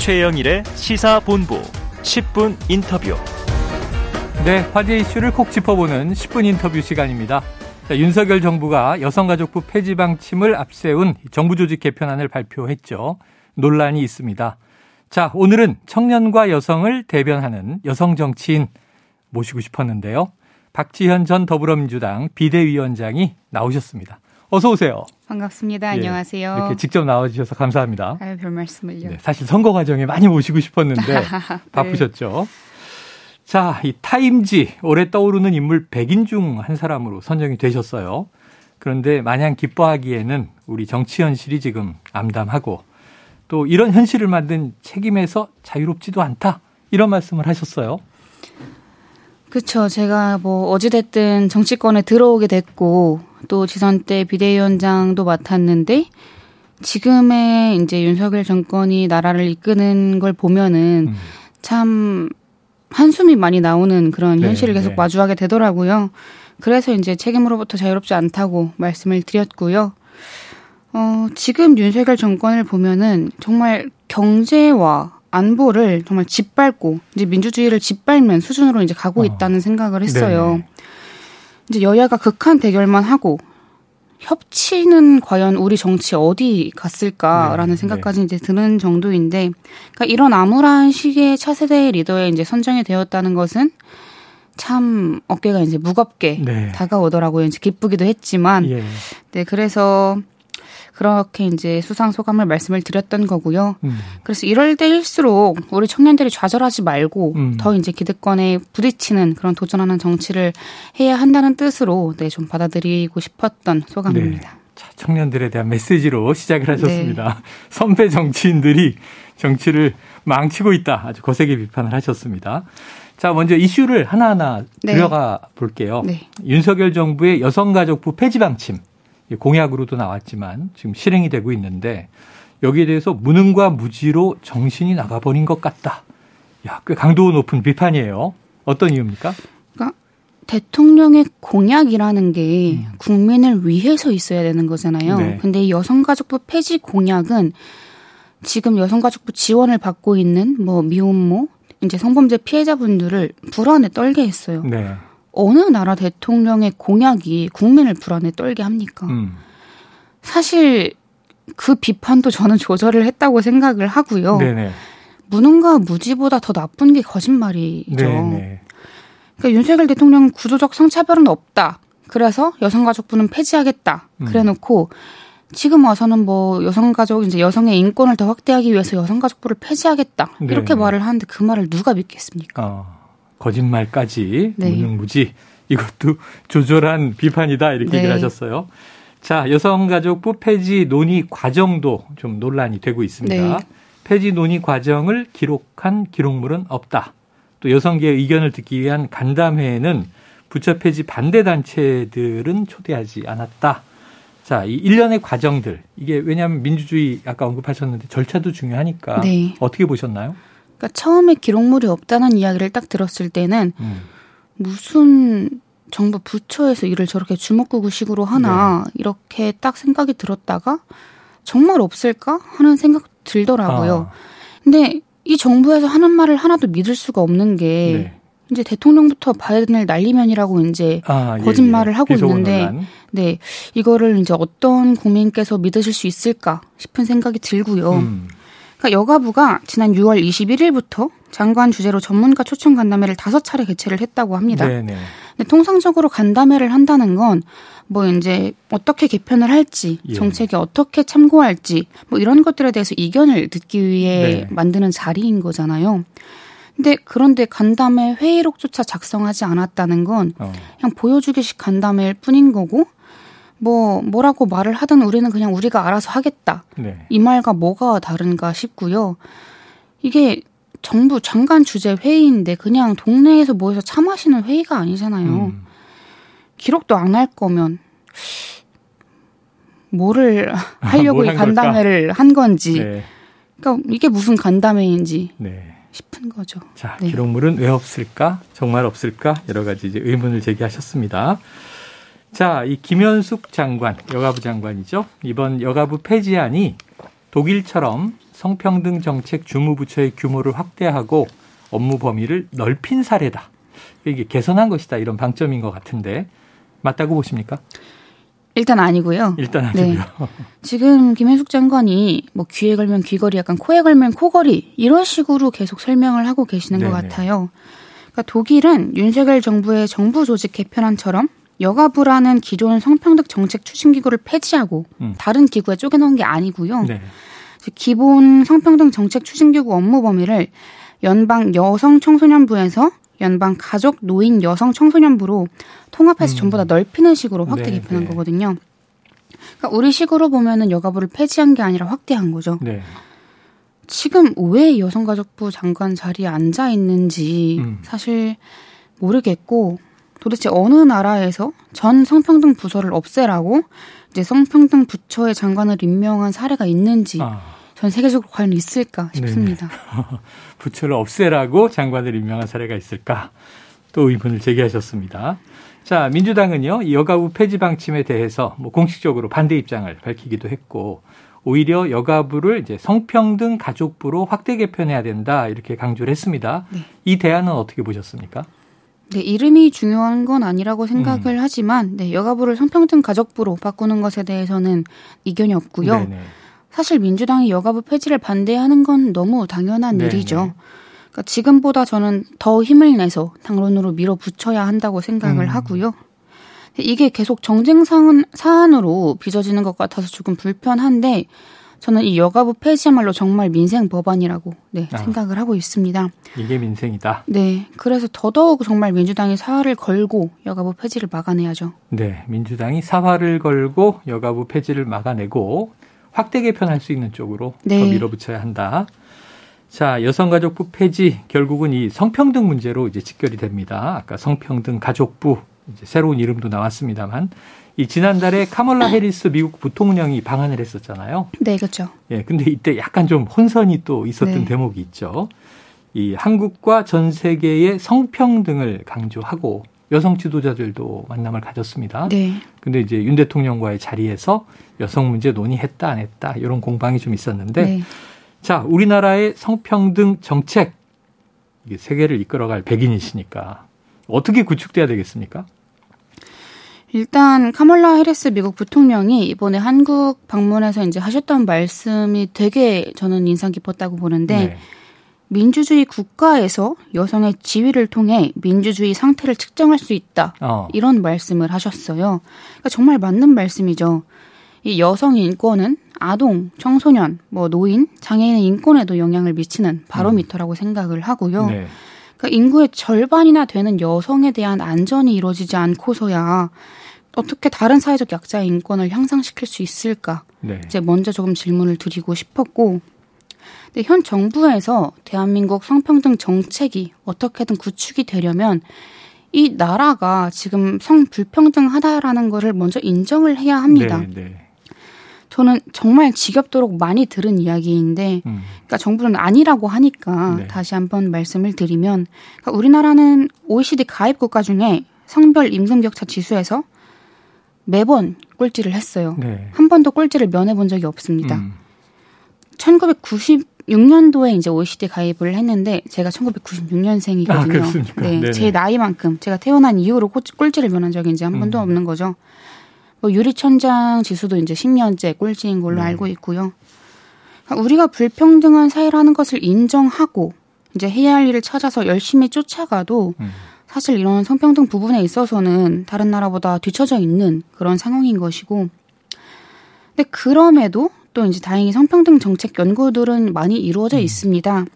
최영일의 시사본부 10분 인터뷰. 네, 화제 이슈를 콕 짚어보는 10분 인터뷰 시간입니다. 자, 윤석열 정부가 여성가족부 폐지 방침을 앞세운 정부 조직 개편안을 발표했죠. 논란이 있습니다. 자, 오늘은 청년과 여성을 대변하는 여성 정치인 모시고 싶었는데요. 박지현 전 더불어민주당 비대위원장이 나오셨습니다. 어서 오세요. 반갑습니다. 예, 안녕하세요. 이렇게 직접 나와주셔서 감사합니다. 아유, 별 말씀을요. 네, 사실 선거 과정에 많이 모시고 싶었는데 바쁘셨죠. 네. 자, 이 타임지 올해 떠오르는 인물 100인 중 한 사람으로 선정이 되셨어요. 그런데 마냥 기뻐하기에는 우리 정치 현실이 지금 암담하고 또 이런 현실을 만든 책임에서 자유롭지도 않다. 이런 말씀을 하셨어요. 그렇죠. 제가 뭐 어찌됐든 정치권에 들어오게 됐고 또 지선 때 비대위원장도 맡았는데 지금의 이제 윤석열 정권이 나라를 이끄는 걸 보면은 음. 참 한숨이 많이 나오는 그런 네, 현실을 계속 네. 마주하게 되더라고요. 그래서 이제 책임으로부터 자유롭지 않다고 말씀을 드렸고요. 어, 지금 윤석열 정권을 보면은 정말 경제와 안보를 정말 짓밟고 이제 민주주의를 짓밟는 수준으로 이제 가고 어. 있다는 생각을 했어요. 네 이제 여야가 극한 대결만 하고 협치는 과연 우리 정치 어디 갔을까라는 네, 생각까지 네. 이제 드는 정도인데, 그러니까 이런 암울한 시기에 차세대 리더에 이제 선정이 되었다는 것은 참 어깨가 이제 무겁게 네. 다가오더라고요. 이제 기쁘기도 했지만, 예. 네 그래서 그렇게 이제 수상 소감을 말씀을 드렸던 거고요. 음. 그래서 이럴 때일수록 우리 청년들이 좌절하지 말고 음. 더 이제 기득권에 부딪히는 그런 도전하는 정치를 해야 한다는 뜻으로 네, 좀 받아들이고 싶었던 소감입니다. 네. 자, 청년들에 대한 메시지로 시작을 하셨습니다. 네. 선배 정치인들이 정치를 망치고 있다. 아주 거세게 비판을 하셨습니다. 자, 먼저 이슈를 하나하나 네. 들어가 볼게요. 네. 윤석열 정부의 여성가족부 폐지 방침. 공약으로도 나왔지만 지금 실행이 되고 있는데 여기에 대해서 무능과 무지로 정신이 나가버린 것 같다. 야, 꽤 강도 높은 비판이에요. 어떤 이유입니까? 그러니까 대통령의 공약이라는 게 음. 국민을 위해서 있어야 되는 거잖아요. 네. 근데 여성가족부 폐지 공약은 지금 여성가족부 지원을 받고 있는 뭐 미혼모, 이제 성범죄 피해자분들을 불안에 떨게 했어요. 네. 어느 나라 대통령의 공약이 국민을 불안에 떨게 합니까? 음. 사실 그 비판도 저는 조절을 했다고 생각을 하고요. 네네. 무능과 무지보다 더 나쁜 게 거짓말이죠. 네네. 그러니까 윤석열 대통령 구조적 성차별은 없다. 그래서 여성가족부는 폐지하겠다. 음. 그래놓고 지금 와서는 뭐 여성가족 이제 여성의 인권을 더 확대하기 위해서 여성가족부를 폐지하겠다. 이렇게. 말을 하는데 그 말을 누가 믿겠습니까? 어. 거짓말까지 네. 무능무지 이것도 조절한 비판이다 이렇게 네. 얘기를 하셨어요. 자, 여성가족부 폐지 논의 과정도 좀 논란이 되고 있습니다. 네. 폐지 논의 과정을 기록한 기록물은 없다. 또 여성계의 의견을 듣기 위한 간담회에는 부처 폐지 반대 단체들은 초대하지 않았다. 자, 이 일련의 과정들 이게 왜냐하면 민주주의 아까 언급하셨는데 절차도 중요하니까 네. 어떻게 보셨나요? 그러니까 처음에 기록물이 없다는 이야기를 딱 들었을 때는 음. 무슨 정부 부처에서 일을 저렇게 주먹구구식으로 하나 네. 이렇게 딱 생각이 들었다가 정말 없을까 하는 생각 들더라고요. 아. 근데 이 정부에서 하는 말을 하나도 믿을 수가 없는 게 네. 이제 대통령부터 바이든을 날리면이라고 이제 아, 예, 거짓말을 예, 예. 하고 있는데 논란. 네 이거를 이제 어떤 국민께서 믿으실 수 있을까 싶은 생각이 들고요. 음. 그러니까 여가부가 지난 6월 21일부터 장관 주재로 전문가 초청 간담회를 다섯 차례 개최를 했다고 합니다. 네네. 근데 통상적으로 간담회를 한다는 건 뭐 이제 어떻게 개편을 할지, 예. 정책에 어떻게 참고할지 뭐 이런 것들에 대해서 이견을 듣기 위해 네. 만드는 자리인 거잖아요. 근데 그런데 간담회 회의록조차 작성하지 않았다는 건 어. 그냥 보여주기식 간담회일 뿐인 거고 뭐 뭐라고 말을 하든 우리는 그냥 우리가 알아서 하겠다. 네. 이 말과 뭐가 다른가 싶고요. 이게 정부 장관 주재 회의인데 그냥 동네에서 모여서 차 마시는 회의가 아니잖아요. 음. 기록도 안 할 거면 뭐를 하려고 이 간담회를 걸까? 한 건지. 네. 그러니까 이게 무슨 간담회인지 네. 싶은 거죠. 자, 네. 기록물은 왜 없을까? 정말 없을까? 여러 가지 이제 의문을 제기하셨습니다. 자, 이 김현숙 장관, 여가부 장관이죠. 이번 여가부 폐지안이 독일처럼 성평등 정책 주무부처의 규모를 확대하고 업무 범위를 넓힌 사례다. 이게 개선한 것이다. 이런 방점인 것 같은데 맞다고 보십니까? 일단 아니고요. 일단 아니고요. 네. 지금 김현숙 장관이 뭐 귀에 걸면 귀걸이, 약간 코에 걸면 코걸이 이런 식으로 계속 설명을 하고 계시는 네네. 것 같아요. 그러니까 독일은 윤석열 정부의 정부 조직 개편안처럼 여가부라는 기존 성평등 정책 추진 기구를 폐지하고 음. 다른 기구에 쪼개놓은 게 아니고요. 네. 기본 성평등 정책 추진 기구 업무 범위를 연방 여성 청소년부에서 연방 가족 노인 여성 청소년부로 통합해서 음. 전부 다 넓히는 식으로 확대 네, 개편한 네. 거거든요. 그러니까 우리 식으로 보면은 여가부를 폐지한 게 아니라 확대한 거죠. 네. 지금 왜 여성가족부 장관 자리에 앉아 있는지 음. 사실 모르겠고 도대체 어느 나라에서 전 성평등 부서를 없애라고 이제 성평등 부처의 장관을 임명한 사례가 있는지 아. 전 세계적으로 과연 있을까 싶습니다. 부처를 없애라고 장관을 임명한 사례가 있을까? 또 의문을 제기하셨습니다. 자, 민주당은요, 여가부 폐지 방침에 대해서 뭐 공식적으로 반대 입장을 밝히기도 했고, 오히려 여가부를 이제 성평등 가족부로 확대 개편해야 된다, 이렇게 강조를 했습니다. 네. 이 대안은 어떻게 보셨습니까? 네, 이름이 중요한 건 아니라고 생각을 음. 하지만, 네, 여가부를 성평등 가족부로 바꾸는 것에 대해서는 이견이 없고요. 네네. 사실 민주당이 여가부 폐지를 반대하는 건 너무 당연한 네네. 일이죠. 그러니까 지금보다 저는 더 힘을 내서 당론으로 밀어붙여야 한다고 생각을 음. 하고요. 이게 계속 정쟁 사안, 사안으로 빚어지는 것 같아서 조금 불편한데 저는 이 여가부 폐지야말로 정말 민생 법안이라고 네, 아, 생각을 하고 있습니다. 이게 민생이다. 네, 그래서 더더욱 정말 민주당이 사활을 걸고 여가부 폐지를 막아내야죠. 네, 민주당이 사활을 걸고 여가부 폐지를 막아내고 확대 개편할 수 있는 쪽으로 네. 더 밀어붙여야 한다. 자, 여성가족부 폐지 결국은 이 성평등 문제로 이제 직결이 됩니다. 아까 성평등 가족부 이제 새로운 이름도 나왔습니다만 이 지난달에 카멀라 해리스 미국 부통령이 방한을 했었잖아요. 네, 그렇죠. 예, 근데 이때 약간 좀 혼선이 또 있었던 네. 대목이 있죠. 이 한국과 전 세계의 성평등을 강조하고 여성 지도자들도 만남을 가졌습니다. 네. 근데 이제 윤 대통령과의 자리에서 여성 문제 논의했다 안 했다 이런 공방이 좀 있었는데 네. 자, 우리나라의 성평등 정책 이게 세계를 이끌어갈 백인이시니까 어떻게 구축돼야 되겠습니까? 일단 카멀라 해리스 미국 부통령이 이번에 한국 방문해서 이제 하셨던 말씀이 되게 저는 인상 깊었다고 보는데 네. 민주주의 국가에서 여성의 지위를 통해 민주주의 상태를 측정할 수 있다. 어. 이런 말씀을 하셨어요. 그러니까 정말 맞는 말씀이죠. 이 여성 인권은 아동, 청소년, 뭐 노인, 장애인의 인권에도 영향을 미치는 바로미터라고 음. 생각을 하고요. 네. 그러니까 인구의 절반이나 되는 여성에 대한 안전이 이루어지지 않고서야 어떻게 다른 사회적 약자의 인권을 향상시킬 수 있을까? 네. 이제 먼저 조금 질문을 드리고 싶었고 근데 현 정부에서 대한민국 성평등 정책이 어떻게든 구축이 되려면 이 나라가 지금 성불평등하다라는 거를 먼저 인정을 해야 합니다. 네, 네. 저는 정말 지겹도록 많이 들은 이야기인데, 음. 그러니까 정부는 아니라고 하니까 네. 다시 한번 말씀을 드리면, 그러니까 우리나라는 OECD 가입 국가 중에 성별 임금 격차 지수에서 매번 꼴찌를 했어요. 네. 한 번도 꼴찌를 면해 본 적이 없습니다. 음. 1990 6년도에 이제 OECD 가입을 했는데 제가 1996년생이거든요. 아? 네, 네네. 제 나이만큼 제가 태어난 이후로 꼴찌를 면한 적이 이제 한 번도 음. 없는 거죠. 뭐 유리천장 지수도 이제 10년째 꼴찌인 걸로 네. 알고 있고요. 그러니까 우리가 불평등한 사회라는 것을 인정하고 이제 해야 할 일을 찾아서 열심히 쫓아가도 음. 사실 이런 성평등 부분에 있어서는 다른 나라보다 뒤처져 있는 그런 상황인 것이고 근데 그럼에도 또 이제 다행히 성평등 정책 연구들은 많이 이루어져 음. 있습니다.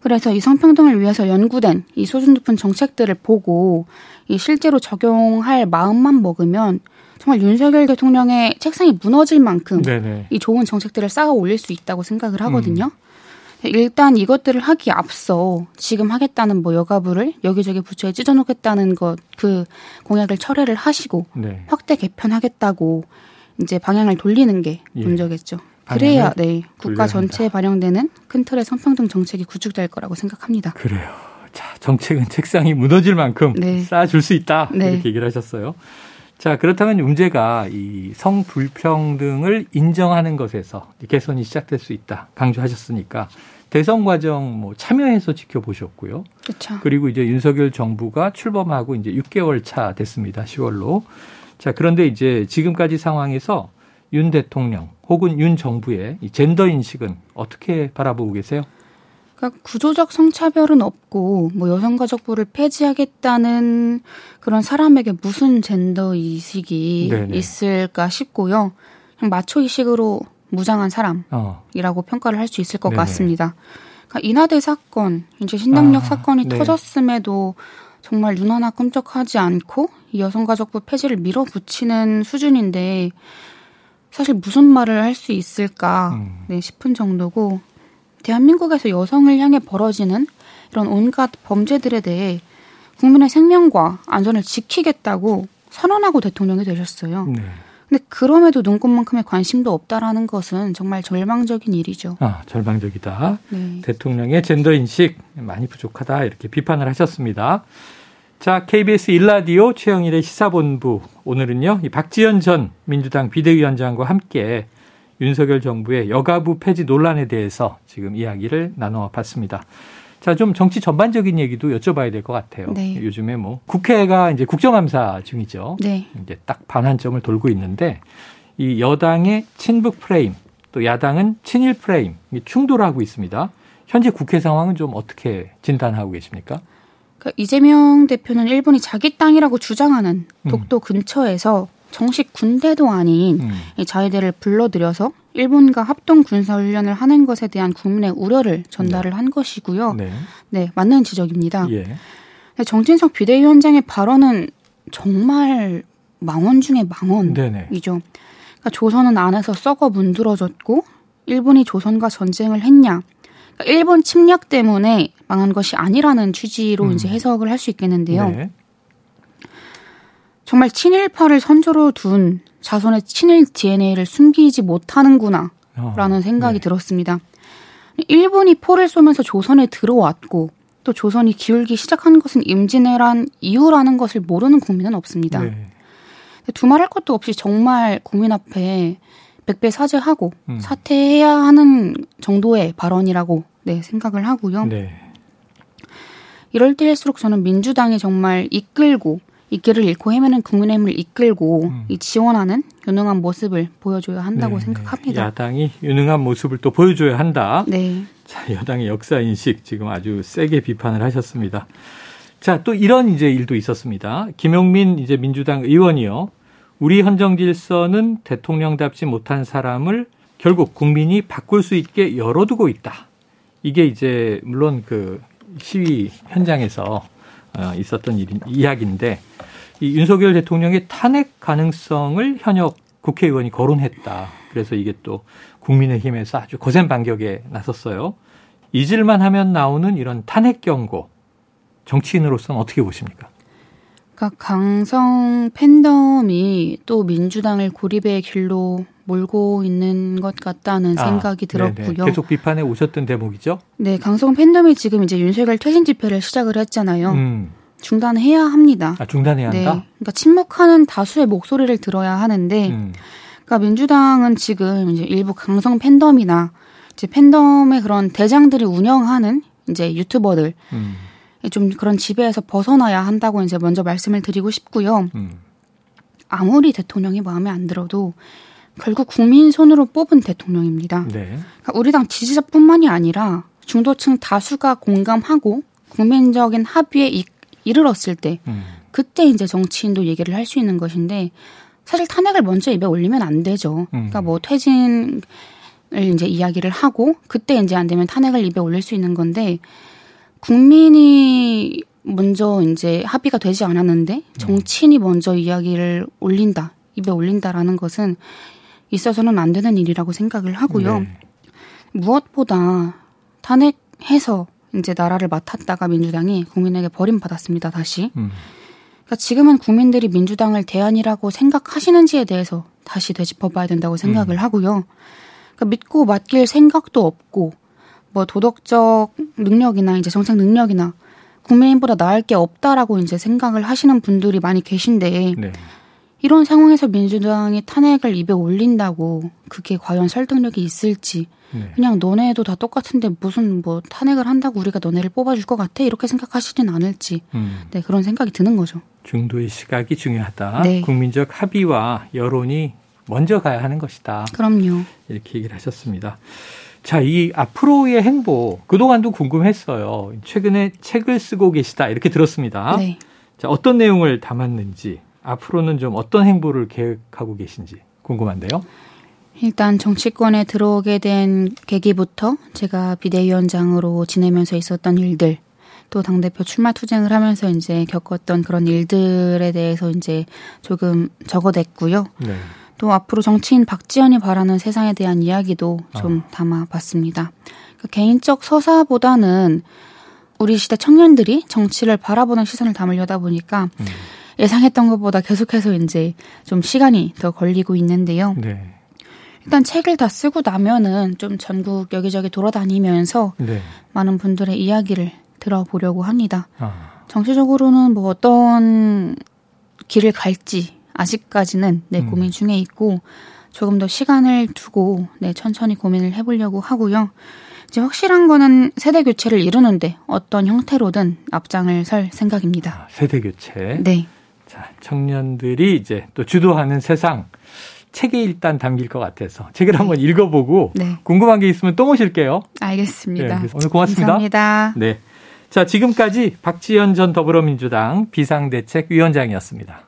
그래서 이 성평등을 위해서 연구된 이 수준 높은 정책들을 보고 이 실제로 적용할 마음만 먹으면 정말 윤석열 대통령의 책상이 무너질 만큼 네네. 이 좋은 정책들을 쌓아 올릴 수 있다고 생각을 하거든요. 음. 일단 이것들을 하기 앞서 지금 하겠다는 뭐 여가부를 여기저기 부처에 찢어놓겠다는 것 그 공약을 철회를 하시고 네. 확대 개편하겠다고 이제 방향을 돌리는 게 예. 먼저겠죠. 그래야 네 국가 전체에 반영되는 큰 틀의 성평등 정책이 구축될 거라고 생각합니다. 그래요. 자 정책은 책상이 무너질 만큼 네. 쌓아줄 수 있다 네. 이렇게 얘기를 하셨어요. 자, 그렇다면 문제가 이 성불평등을 인정하는 것에서 개선이 시작될 수 있다. 강조하셨으니까 대선 과정 뭐 참여해서 지켜보셨고요. 그렇죠. 그리고 이제 윤석열 정부가 출범하고 이제 6개월 차 됐습니다. 10월로. 자, 그런데 이제 지금까지 상황에서 윤 대통령 혹은 윤 정부의 이 젠더 인식은 어떻게 바라보고 계세요? 그러니까 구조적 성차별은 없고 뭐 여성가족부를 폐지하겠다는 그런 사람에게 무슨 젠더 네네. 있을까 싶고요. 그냥 마초 의식으로 무장한 사람이라고 어. 평가를 할 수 있을 것 네네. 같습니다. 그러니까 인하대 사건, 이제 신당역 아, 사건이 네. 터졌음에도 정말 눈 하나 끔찍하지 않고 이 여성가족부 폐지를 밀어붙이는 수준인데 사실 무슨 말을 할 수 있을까 음. 네, 싶은 정도고 대한민국에서 여성을 향해 벌어지는 이런 온갖 범죄들에 대해 국민의 생명과 안전을 지키겠다고 선언하고 대통령이 되셨어요. 네. 근데 그럼에도 눈꽃만큼의 관심도 없다라는 것은 정말 절망적인 일이죠. 아, 절망적이다. 네. 대통령의 젠더 인식 많이 부족하다 이렇게 비판을 하셨습니다. 자, KBS 일라디오 최영일의 시사본부 오늘은요. 이 박지원 전 민주당 비대위원장과 함께 윤석열 정부의 여가부 폐지 논란에 대해서 지금 이야기를 나눠 봤습니다. 자, 좀 정치 전반적인 얘기도 여쭤봐야 될 것 같아요. 네. 요즘에 뭐 국회가 이제 국정감사 중이죠. 네. 이제 딱 반환점을 돌고 있는데 이 여당의 친북 프레임 또 야당은 친일 프레임 충돌하고 있습니다. 현재 국회 상황은 좀 어떻게 진단하고 계십니까? 그러니까 이재명 대표는 일본이 자기 땅이라고 주장하는 독도 음. 근처에서 정식 군대도 아닌 음. 자위대를 불러들여서 일본과 합동 군사 훈련을 하는 것에 대한 국민의 우려를 전달을 네. 한 것이고요. 네. 네. 맞는 지적입니다. 예. 정진석 비대위원장의 발언은 정말 망언 중의 망언이죠. 그러니까 조선은 안에서 썩어 문드러졌고 일본이 조선과 전쟁을 했냐? 그러니까 일본 침략 때문에 망한 것이 아니라는 취지로 음. 이제 해석을 할 수 있겠는데요. 네. 정말 친일파를 선조로 둔 자손의 친일 DNA를 숨기지 못하는구나 라는 어, 생각이 네. 들었습니다. 일본이 포를 쏘면서 조선에 들어왔고 또 조선이 기울기 시작한 것은 임진왜란 이후라는 것을 모르는 국민은 없습니다. 네. 두말할 것도 없이 정말 국민 앞에 백배 사죄하고 음. 사퇴해야 하는 정도의 발언이라고 네, 생각을 하고요. 네. 이럴 때일수록 저는 민주당이 정말 이끌고 이 길을 잃고 헤매는 국민의힘을 이끌고 음. 이 지원하는 유능한 모습을 보여줘야 한다고 네. 생각합니다. 야당이 유능한 모습을 또 보여줘야 한다. 네. 자, 여당의 역사 인식 지금 아주 세게 비판을 하셨습니다. 자, 또 이런 이제 일도 있었습니다. 김용민 이제 민주당 의원이요. 우리 헌정 질서는 대통령답지 못한 사람을 결국 국민이 바꿀 수 있게 열어두고 있다. 이게 이제 물론 그 시위 현장에서 어, 있었던 일, 이야기인데 이 윤석열 대통령의 탄핵 가능성을 현역 국회의원이 거론했다. 그래서 이게 또 국민의힘에서 아주 거센 반격에 나섰어요. 잊을만 하면 나오는 이런 탄핵 경고 정치인으로서는 어떻게 보십니까? 그러니까 강성 팬덤이 또 민주당을 고립의 길로 몰고 있는 것 같다는 아, 생각이 들었고요. 네네. 계속 비판에 오셨던 대목이죠? 네, 강성 팬덤이 지금 이제 윤석열 퇴진 집회를 시작을 했잖아요. 음. 중단해야 합니다. 아, 중단해야 네. 한다? 그러니까 침묵하는 다수의 목소리를 들어야 하는데, 음. 그러니까 민주당은 지금 이제 일부 강성 팬덤이나 이제 팬덤의 그런 대장들이 운영하는 이제 유튜버들, 음. 좀 그런 지배에서 벗어나야 한다고 이제 먼저 말씀을 드리고 싶고요. 음. 아무리 대통령이 마음에 안 들어도 결국 국민 손으로 뽑은 대통령입니다. 네. 그러니까 우리 당 지지자뿐만이 아니라 중도층 다수가 공감하고 국민적인 합의에 이, 이르렀을 때 음. 그때 이제 정치인도 얘기를 할 수 있는 것인데 사실 탄핵을 먼저 입에 올리면 안 되죠. 음. 그러니까 뭐 퇴진을 이제 이야기를 하고 그때 이제 안 되면 탄핵을 입에 올릴 수 있는 건데 국민이 먼저 이제 합의가 되지 않았는데 음. 정치인이 먼저 이야기를 올린다 입에 올린다라는 것은 있어서는 안 되는 일이라고 생각을 하고요. 네. 무엇보다 탄핵해서 이제 나라를 맡았다가 민주당이 국민에게 버림받았습니다. 다시. 음. 그러니까 지금은 국민들이 민주당을 대안이라고 생각하시는지에 대해서 다시 되짚어봐야 된다고 생각을 음. 하고요. 그러니까 믿고 맡길 생각도 없고 뭐 도덕적 능력이나 이제 정책 능력이나 국민보다 나을 게 없다라고 이제 생각을 하시는 분들이 많이 계신데 네. 이런 상황에서 민주당이 탄핵을 입에 올린다고 그게 과연 설득력이 있을지 네. 그냥 너네도 다 똑같은데 무슨 뭐 탄핵을 한다고 우리가 너네를 뽑아줄 것 같아 이렇게 생각하시진 않을지 음. 네 그런 생각이 드는 거죠. 중도의 시각이 중요하다. 네. 국민적 합의와 여론이 먼저 가야 하는 것이다. 그럼요. 이렇게 얘기를 하셨습니다. 자, 이 앞으로의 행보 그동안도 궁금했어요. 최근에 책을 쓰고 계시다 이렇게 들었습니다. 네. 자, 어떤 내용을 담았는지 앞으로는 좀 어떤 행보를 계획하고 계신지 궁금한데요. 일단 정치권에 들어오게 된 계기부터 제가 비대위원장으로 지내면서 있었던 일들, 또 당대표 출마 투쟁을 하면서 이제 겪었던 그런 일들에 대해서 이제 조금 적어냈고요. 네. 또 앞으로 정치인 박지원이 바라는 세상에 대한 이야기도 좀 아. 담아봤습니다. 그러니까 개인적 서사보다는 우리 시대 청년들이 정치를 바라보는 시선을 담으려다 보니까 음. 예상했던 것보다 계속해서 이제 좀 시간이 더 걸리고 있는데요. 네. 일단 책을 다 쓰고 나면은 좀 전국 여기저기 돌아다니면서 네. 많은 분들의 이야기를 들어보려고 합니다. 아. 정치적으로는 뭐 어떤 길을 갈지 아직까지는 네, 음. 고민 중에 있고 조금 더 시간을 두고 네, 천천히 고민을 해보려고 하고요. 이제 확실한 거는 세대 교체를 이루는데 어떤 형태로든 앞장을 설 생각입니다. 아, 세대 교체. 네. 자, 청년들이 이제 또 주도하는 세상 책에 일단 담길 것 같아서 책을 네. 한번 읽어보고 네. 궁금한 게 있으면 또 모실게요. 알겠습니다. 네, 오늘 고맙습니다. 감사합니다. 네. 자, 지금까지 박지연 전 더불어민주당 비상대책위원장이었습니다.